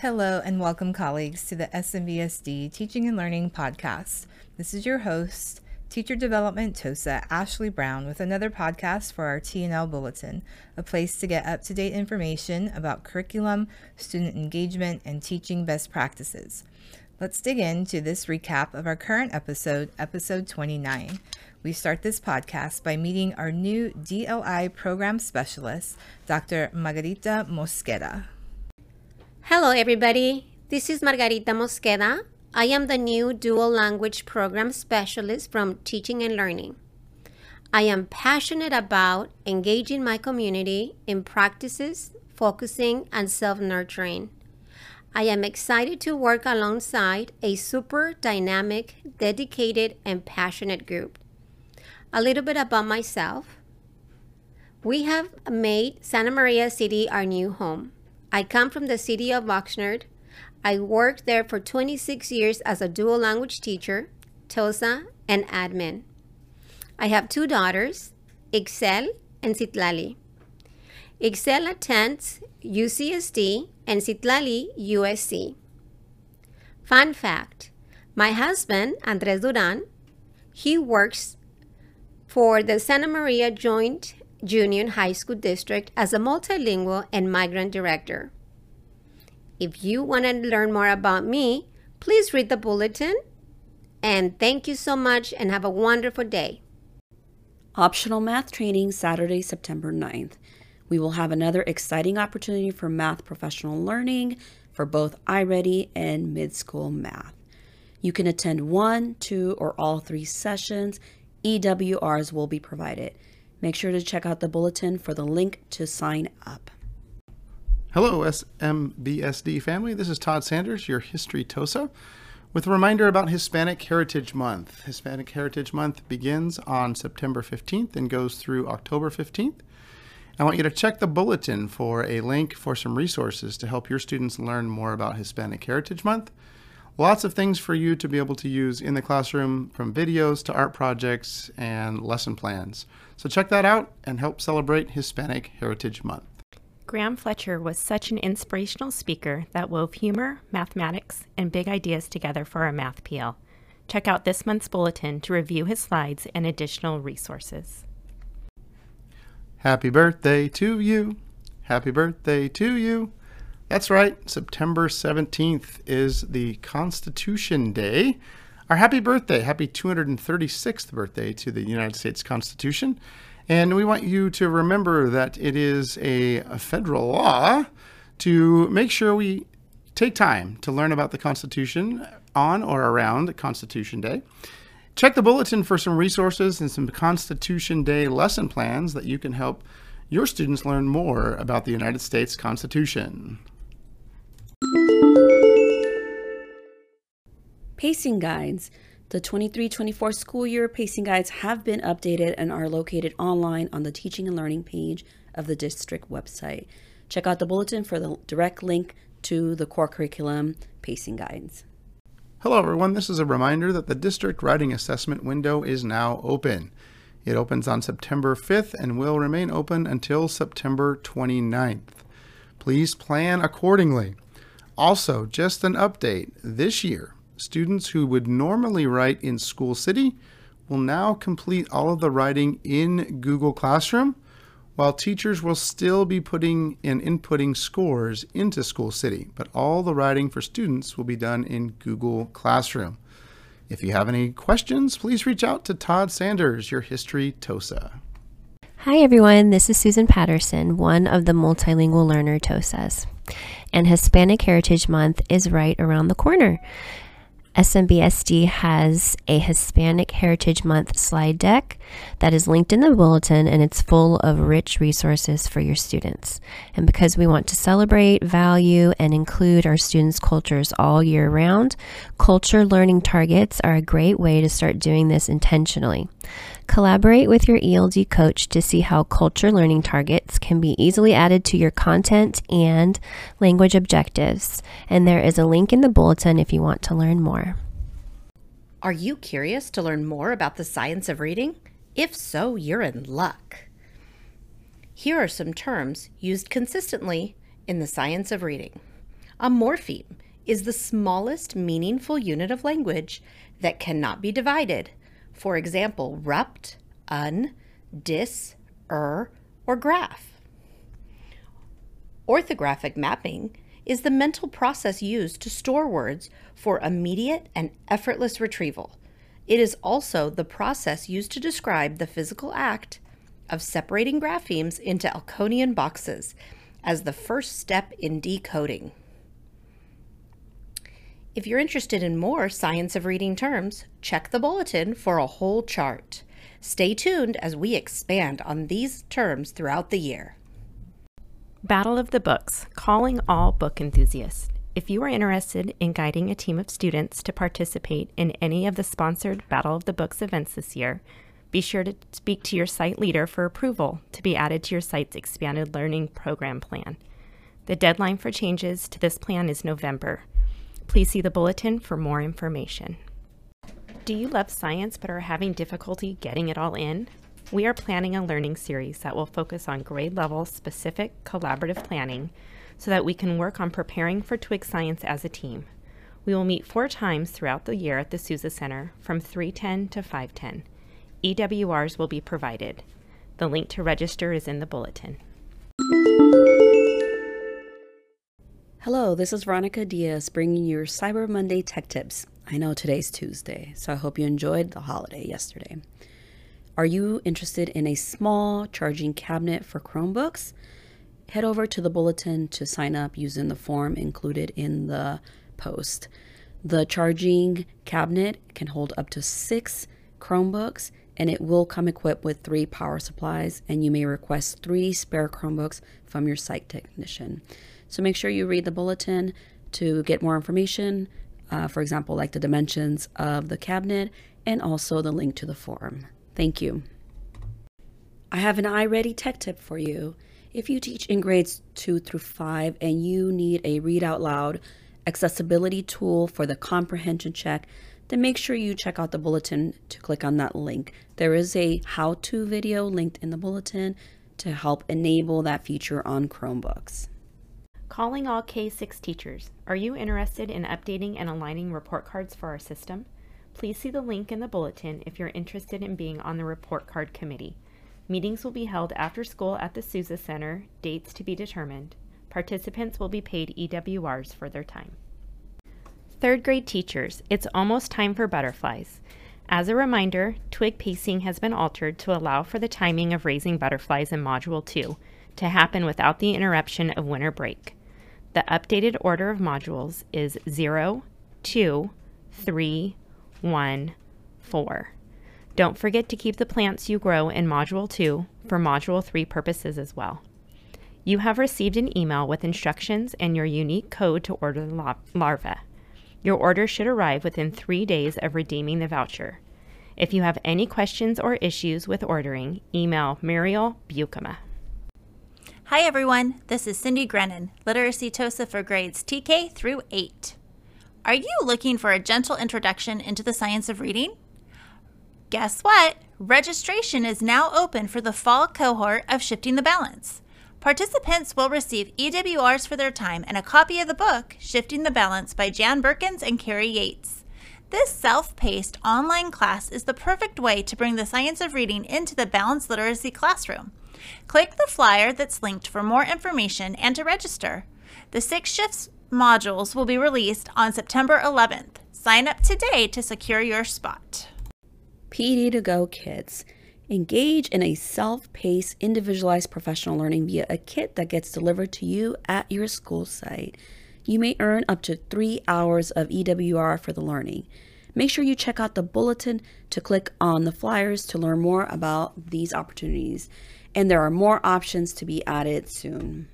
Hello and welcome, colleagues, to the SMBSD Teaching and Learning Podcast. This is your host, Teacher Development TOSA Ashley Brown, with another podcast for our T&L Bulletin, a place to get up to date information about curriculum, student engagement, and teaching best practices. Let's dig into this recap of our current episode, episode 29. We start this podcast by meeting our new DLI program specialist, Dr. Margarita Mosqueda. Hello, everybody. This is Margarita Mosqueda. I am the new dual language program specialist from Teaching and Learning. I am passionate about engaging my community in practices, focusing, and self nurturing. I am excited to work alongside a super dynamic, dedicated, and passionate group. A little bit about myself. We have made Santa Maria City our new home. I come from the city of Oxnard. I worked there for 26 years as a dual language teacher, TOSA, and admin. I have two daughters, Excel and Citlali. Excel attends UCSD and Citlali USC. Fun fact my husband, Andres Duran, he works for the Santa Maria Joint Union High School District as a multilingual and migrant director. If you want to learn more about me, please read the bulletin. And thank you so much and have a wonderful day. Optional math training Saturday, September 9th. We will have another exciting opportunity for math professional learning for both iReady and mid school math. You can attend one, two, or all three sessions. EWRs will be provided. Make sure to check out the bulletin for the link to sign up. Hello, SMBSD family. This is Todd Sanders, your History TOSA, with a reminder about Hispanic Heritage Month. Hispanic Heritage Month begins on September 15th and goes through October 15th. I want you to check the bulletin for a link for some resources to help your students learn more about Hispanic Heritage Month. Lots of things for you to be able to use in the classroom, from videos to art projects and lesson plans. So check that out and help celebrate Hispanic Heritage Month. Graham Fletcher was such an inspirational speaker that wove humor, mathematics, and big ideas together for a math PL. Check out this month's bulletin to review his slides and additional resources. Happy birthday to you. Happy birthday to you. That's right, September 17th is the Constitution Day. Our happy birthday, happy 236th birthday to the United States Constitution. And we want you to remember that it is a, a federal law to make sure we take time to learn about the Constitution on or around Constitution Day. Check the bulletin for some resources and some Constitution Day lesson plans that you can help your students learn more about the United States Constitution. Pacing guides. The 23 24 school year pacing guides have been updated and are located online on the Teaching and Learning page of the district website. Check out the bulletin for the direct link to the core curriculum pacing guides. Hello, everyone. This is a reminder that the district writing assessment window is now open. It opens on September 5th and will remain open until September 29th. Please plan accordingly. Also, just an update this year, students who would normally write in School City will now complete all of the writing in Google Classroom while teachers will still be putting and inputting scores into School City, but all the writing for students will be done in Google Classroom. If you have any questions, please reach out to Todd Sanders, your History TOSA. Hi everyone, this is Susan Patterson, one of the multilingual learner TOSAs. And Hispanic Heritage Month is right around the corner. SMBSD has a Hispanic Heritage Month slide deck that is linked in the bulletin and it's full of rich resources for your students. And because we want to celebrate, value, and include our students' cultures all year round, culture learning targets are a great way to start doing this intentionally. Collaborate with your ELD coach to see how culture learning targets can be easily added to your content and language objectives. And there is a link in the bulletin if you want to learn more. Are you curious to learn more about the science of reading? If so, you're in luck. Here are some terms used consistently in the science of reading A morpheme is the smallest meaningful unit of language that cannot be divided. For example, rupt, un, dis, er, or graph. Orthographic mapping is the mental process used to store words for immediate and effortless retrieval. It is also the process used to describe the physical act of separating graphemes into Elkonin boxes as the first step in decoding. If you're interested in more science of reading terms, check the bulletin for a whole chart. Stay tuned as we expand on these terms throughout the year. Battle of the Books, calling all book enthusiasts. If you are interested in guiding a team of students to participate in any of the sponsored Battle of the Books events this year, be sure to speak to your site leader for approval to be added to your site's expanded learning program plan. The deadline for changes to this plan is November. Please see the bulletin for more information. Do you love science but are having difficulty getting it all in? We are planning a learning series that will focus on grade level specific collaborative planning so that we can work on preparing for Twig Science as a team. We will meet four times throughout the year at the Sousa Center from 310 to 510. EWRs will be provided. The link to register is in the bulletin. Hello, this is Veronica Diaz bringing you your Cyber Monday tech tips. I know today's Tuesday, so I hope you enjoyed the holiday yesterday. Are you interested in a small charging cabinet for Chromebooks? Head over to the bulletin to sign up using the form included in the post. The charging cabinet can hold up to six Chromebooks and it will come equipped with three power supplies, and you may request three spare Chromebooks from your site technician. So make sure you read the bulletin to get more information, uh, for example, like the dimensions of the cabinet and also the link to the form. Thank you. I have an iReady tech tip for you. If you teach in grades 2 through 5 and you need a read out loud accessibility tool for the comprehension check, then make sure you check out the bulletin to click on that link. There is a how to video linked in the bulletin to help enable that feature on Chromebooks. Calling all K6 teachers. Are you interested in updating and aligning report cards for our system? Please see the link in the bulletin if you're interested in being on the report card committee. Meetings will be held after school at the Sousa Center, dates to be determined. Participants will be paid EWRs for their time. Third grade teachers, it's almost time for butterflies. As a reminder, twig pacing has been altered to allow for the timing of raising butterflies in Module 2 to happen without the interruption of winter break. The updated order of modules is 0, 2, 3, 1, 4. Don't forget to keep the plants you grow in Module 2 for Module 3 purposes as well. You have received an email with instructions and your unique code to order the la- larva. Your order should arrive within three days of redeeming the voucher. If you have any questions or issues with ordering, email Muriel Bukema. Hi everyone, this is Cindy Grennan, Literacy TOSA for grades TK through 8. Are you looking for a gentle introduction into the science of reading? Guess what? Registration is now open for the fall cohort of Shifting the Balance. Participants will receive EWRs for their time and a copy of the book, Shifting the Balance by Jan Burkins and Kari Yates. This self paced online class is the perfect way to bring the science of reading into the balanced literacy classroom. Click the flyer that's linked for more information and to register. The six shifts modules will be released on September 11th. Sign up today to secure your spot. PD to Go Kits. Engage in a self paced, individualized professional learning via a kit that gets delivered to you at your school site. You may earn up to three hours of EWR for the learning. Make sure you check out the bulletin to click on the flyers to learn more about these opportunities. And there are more options to be added soon.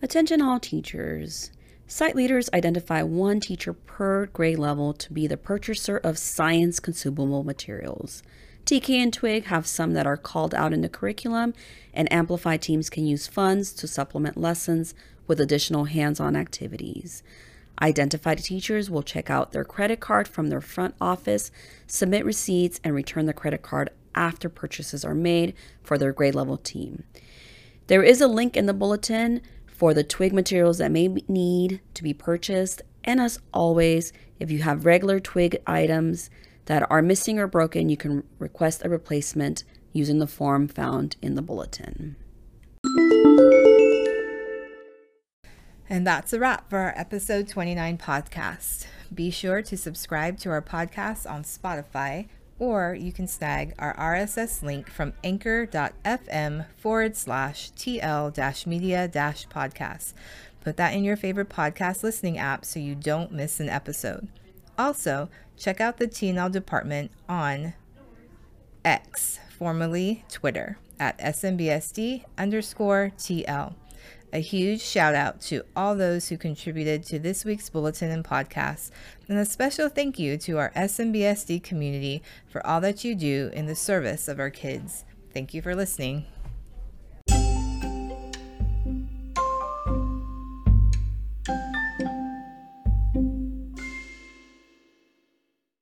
Attention all teachers. Site leaders identify one teacher per grade level to be the purchaser of science consumable materials. TK and Twig have some that are called out in the curriculum, and Amplify teams can use funds to supplement lessons with additional hands on activities. Identified teachers will check out their credit card from their front office, submit receipts, and return the credit card after purchases are made for their grade level team. There is a link in the bulletin for the twig materials that may need to be purchased. And as always, if you have regular twig items that are missing or broken, you can request a replacement using the form found in the bulletin. And that's a wrap for our episode 29 podcast. Be sure to subscribe to our podcast on Spotify, or you can snag our RSS link from anchor.fm forward slash TL media podcast. Put that in your favorite podcast listening app so you don't miss an episode. Also, check out the T&L department on X, formerly Twitter, at SMBSD underscore TL. A huge shout out to all those who contributed to this week's bulletin and podcast, and a special thank you to our SMBSD community for all that you do in the service of our kids. Thank you for listening.